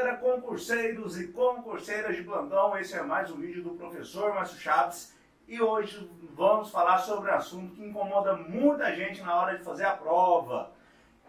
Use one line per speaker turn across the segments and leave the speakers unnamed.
galera, concurseiros e concurseiras de plantão, esse é mais um vídeo do professor Márcio Chaves e hoje vamos falar sobre um assunto que incomoda muita gente na hora de fazer a prova,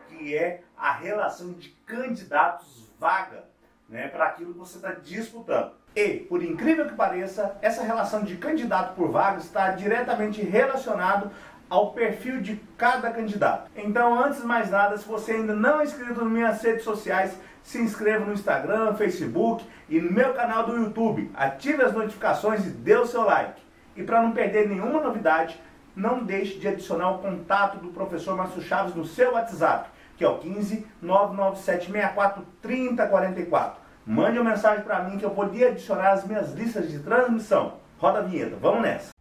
que é a relação de candidatos vaga né, para aquilo que você está disputando. E, por incrível que pareça, essa relação de candidato por vaga está diretamente relacionado ao perfil de cada candidato. Então, antes de mais nada, se você ainda não é inscrito nas minhas redes sociais, se inscreva no Instagram, Facebook e no meu canal do YouTube. Ative as notificações e dê o seu like. E para não perder nenhuma novidade, não deixe de adicionar o contato do professor Márcio Chaves no seu WhatsApp, que é o 15 99764 3044. Mande uma mensagem para mim que eu lhe adicionar as minhas listas de transmissão. Roda a vinheta, vamos nessa!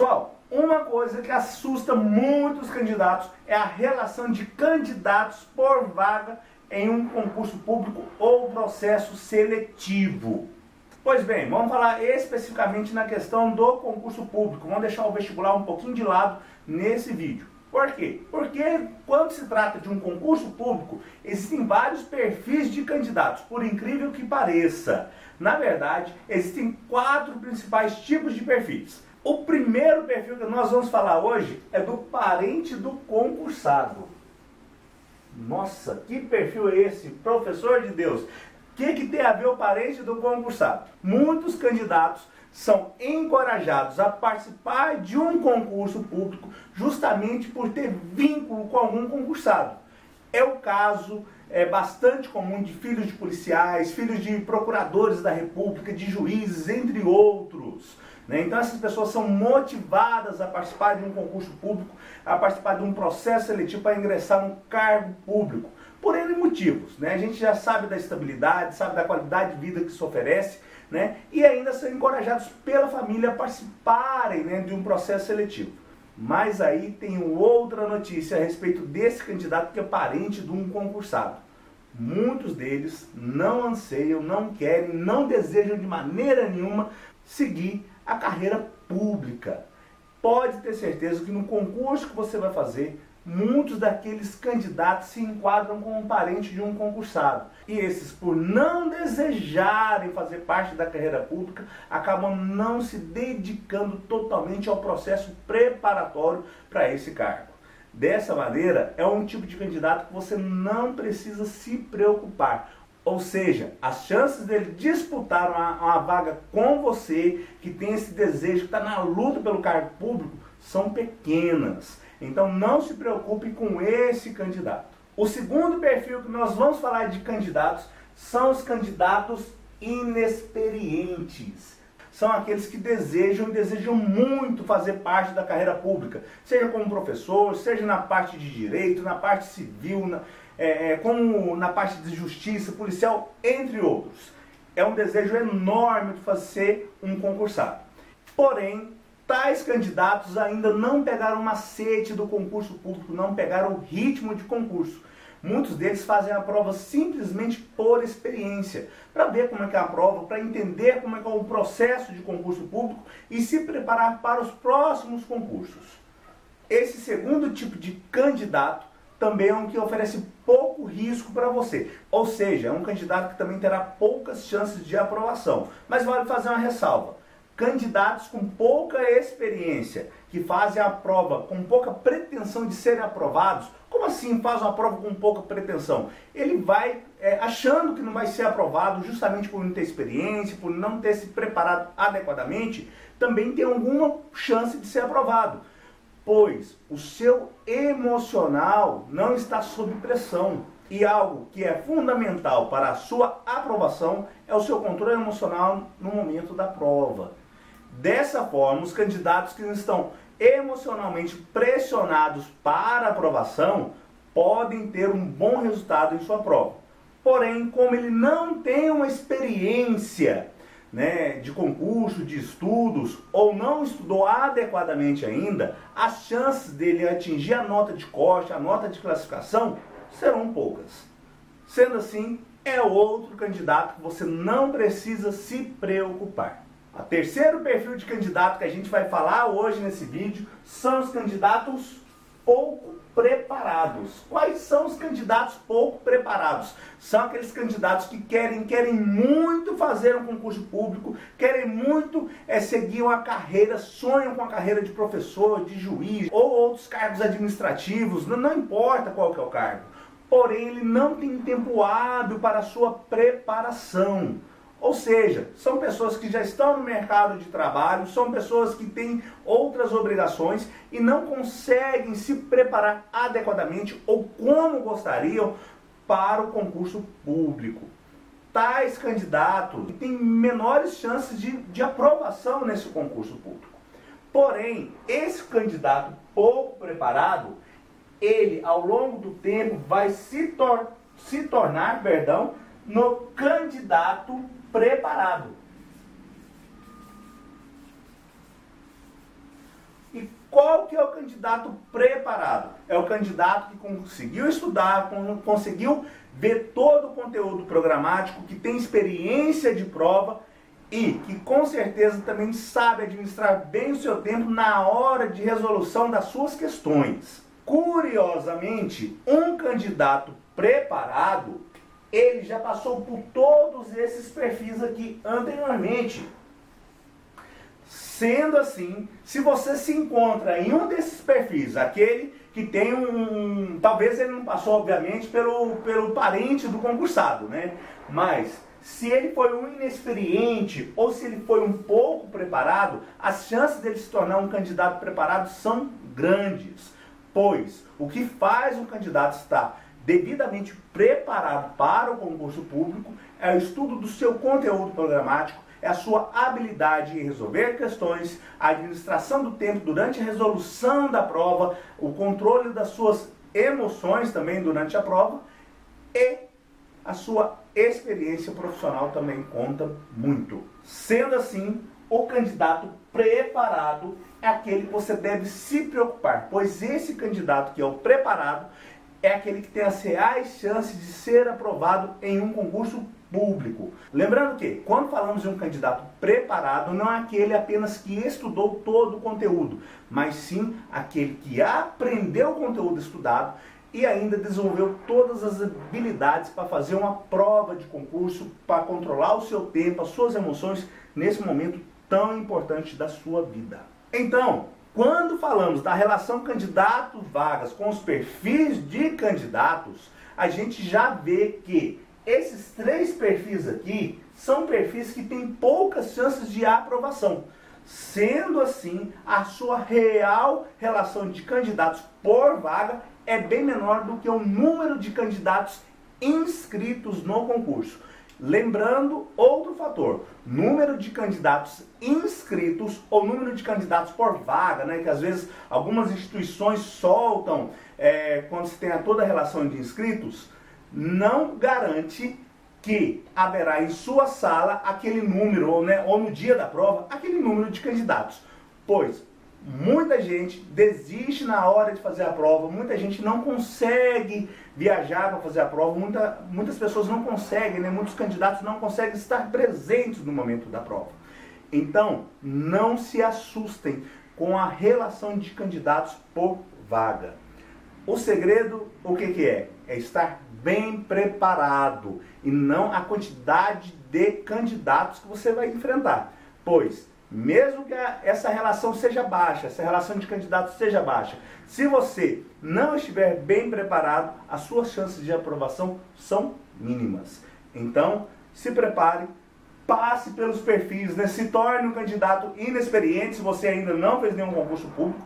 Pessoal. Uma coisa que assusta muitos candidatos é a relação de candidatos por vaga em um concurso público ou processo seletivo. Pois bem, vamos falar especificamente na questão do concurso público. Vamos deixar o vestibular um pouquinho de lado nesse vídeo. Por quê? Porque quando se trata de um concurso público, existem vários perfis de candidatos, por incrível que pareça. Na verdade, existem quatro principais tipos de perfis. O primeiro perfil que nós vamos falar hoje é do parente do concursado. Nossa, que perfil é esse? Professor de Deus. O que, que tem a ver o parente do concursado? Muitos candidatos são encorajados a participar de um concurso público justamente por ter vínculo com algum concursado. É o caso é bastante comum de filhos de policiais, filhos de procuradores da República, de juízes, entre outros. Né? Então essas pessoas são motivadas a participar de um concurso público, a participar de um processo seletivo para ingressar num cargo público. Por N motivos. Né? A gente já sabe da estabilidade, sabe da qualidade de vida que se oferece, né? e ainda são encorajados pela família a participarem né, de um processo seletivo. Mas aí tem outra notícia a respeito desse candidato que é parente de um concursado. Muitos deles não anseiam, não querem, não desejam de maneira nenhuma seguir a carreira pública. Pode ter certeza que no concurso que você vai fazer, muitos daqueles candidatos se enquadram como parente de um concursado. E esses, por não desejarem fazer parte da carreira pública, acabam não se dedicando totalmente ao processo preparatório para esse cargo. Dessa maneira, é um tipo de candidato que você não precisa se preocupar. Ou seja, as chances dele disputar uma, uma vaga com você, que tem esse desejo, que está na luta pelo cargo público, são pequenas. Então não se preocupe com esse candidato. O segundo perfil que nós vamos falar de candidatos são os candidatos inexperientes. São aqueles que desejam e desejam muito fazer parte da carreira pública, seja como professor, seja na parte de direito, na parte civil, na, é, é, como na parte de justiça, policial, entre outros. É um desejo enorme de fazer um concursado. Porém, tais candidatos ainda não pegaram o macete do concurso público, não pegaram o ritmo de concurso. Muitos deles fazem a prova simplesmente por experiência, para ver como é que é a prova, para entender como é que é o processo de concurso público e se preparar para os próximos concursos. Esse segundo tipo de candidato também é um que oferece pouco risco para você. Ou seja, é um candidato que também terá poucas chances de aprovação. Mas vale fazer uma ressalva. Candidatos com pouca experiência, que fazem a prova com pouca pretensão de serem aprovados, como assim faz uma prova com pouca pretensão? Ele vai é, achando que não vai ser aprovado justamente por não ter experiência, por não ter se preparado adequadamente, também tem alguma chance de ser aprovado pois o seu emocional não está sob pressão. E algo que é fundamental para a sua aprovação é o seu controle emocional no momento da prova. Dessa forma, os candidatos que estão emocionalmente pressionados para aprovação podem ter um bom resultado em sua prova. Porém, como ele não tem uma experiência né, de concurso, de estudos, ou não estudou adequadamente ainda, as chances dele atingir a nota de corte, a nota de classificação, serão poucas. Sendo assim, é outro candidato que você não precisa se preocupar. O terceiro perfil de candidato que a gente vai falar hoje nesse vídeo são os candidatos pouco preparados. Quais são os candidatos pouco preparados? São aqueles candidatos que querem, querem muito fazer um concurso público, querem muito é, seguir uma carreira, sonham com a carreira de professor, de juiz ou outros cargos administrativos, não, não importa qual que é o cargo. Porém, ele não tem tempo hábil para a sua preparação. Ou seja, são pessoas que já estão no mercado de trabalho, são pessoas que têm outras obrigações e não conseguem se preparar adequadamente ou como gostariam para o concurso público. Tais candidatos têm menores chances de, de aprovação nesse concurso público. Porém, esse candidato pouco preparado, ele ao longo do tempo vai se, tor se tornar, perdão, no candidato preparado. E qual que é o candidato preparado? É o candidato que conseguiu estudar, conseguiu ver todo o conteúdo programático, que tem experiência de prova e que com certeza também sabe administrar bem o seu tempo na hora de resolução das suas questões. Curiosamente, um candidato preparado ele já passou por todos esses perfis aqui anteriormente. Sendo assim, se você se encontra em um desses perfis, aquele que tem um. Talvez ele não passou, obviamente, pelo, pelo parente do concursado, né? Mas se ele foi um inexperiente ou se ele foi um pouco preparado, as chances dele se tornar um candidato preparado são grandes. Pois o que faz um candidato estar devidamente preparado para o concurso público, é o estudo do seu conteúdo programático, é a sua habilidade em resolver questões, a administração do tempo durante a resolução da prova, o controle das suas emoções também durante a prova e a sua experiência profissional também conta muito. Sendo assim, o candidato preparado é aquele que você deve se preocupar, pois esse candidato que é o preparado, é aquele que tem as reais chances de ser aprovado em um concurso público. Lembrando que, quando falamos de um candidato preparado, não é aquele apenas que estudou todo o conteúdo, mas sim aquele que aprendeu o conteúdo estudado e ainda desenvolveu todas as habilidades para fazer uma prova de concurso, para controlar o seu tempo, as suas emoções nesse momento tão importante da sua vida. Então, quando falamos da relação candidato-vagas com os perfis de candidatos, a gente já vê que esses três perfis aqui são perfis que têm poucas chances de aprovação. Sendo assim, a sua real relação de candidatos por vaga é bem menor do que o número de candidatos inscritos no concurso. Lembrando outro fator, número de candidatos inscritos ou número de candidatos por vaga, né, que às vezes algumas instituições soltam é, quando se tem a toda a relação de inscritos, não garante que haverá em sua sala aquele número, né, ou no dia da prova, aquele número de candidatos. Pois muita gente desiste na hora de fazer a prova, muita gente não consegue viajar para fazer a prova, muita, muitas pessoas não conseguem, né? muitos candidatos não conseguem estar presentes no momento da prova. Então, não se assustem com a relação de candidatos por vaga. O segredo, o que, que é? É estar bem preparado e não a quantidade de candidatos que você vai enfrentar. Pois mesmo que essa relação seja baixa, essa relação de candidatos seja baixa, se você não estiver bem preparado, as suas chances de aprovação são mínimas. Então, se prepare, passe pelos perfis, né? se torne um candidato inexperiente se você ainda não fez nenhum concurso público.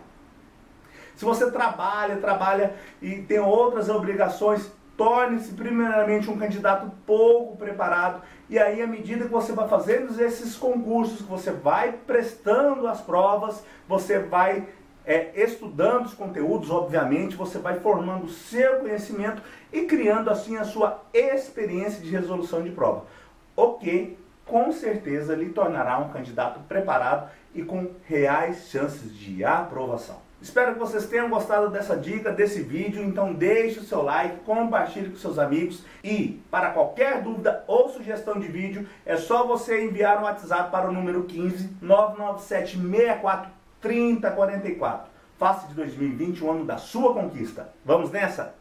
Se você trabalha, trabalha e tem outras obrigações, torne-se primeiramente um candidato pouco preparado e aí à medida que você vai fazendo esses concursos, que você vai prestando as provas, você vai é, estudando os conteúdos, obviamente, você vai formando o seu conhecimento e criando assim a sua experiência de resolução de prova. O que com certeza lhe tornará um candidato preparado e com reais chances de aprovação. Espero que vocês tenham gostado dessa dica, desse vídeo. Então deixe o seu like, compartilhe com seus amigos e para qualquer dúvida ou sugestão de vídeo é só você enviar um WhatsApp para o número 15 997 64 3044. Faça de 2020 o ano da sua conquista. Vamos nessa?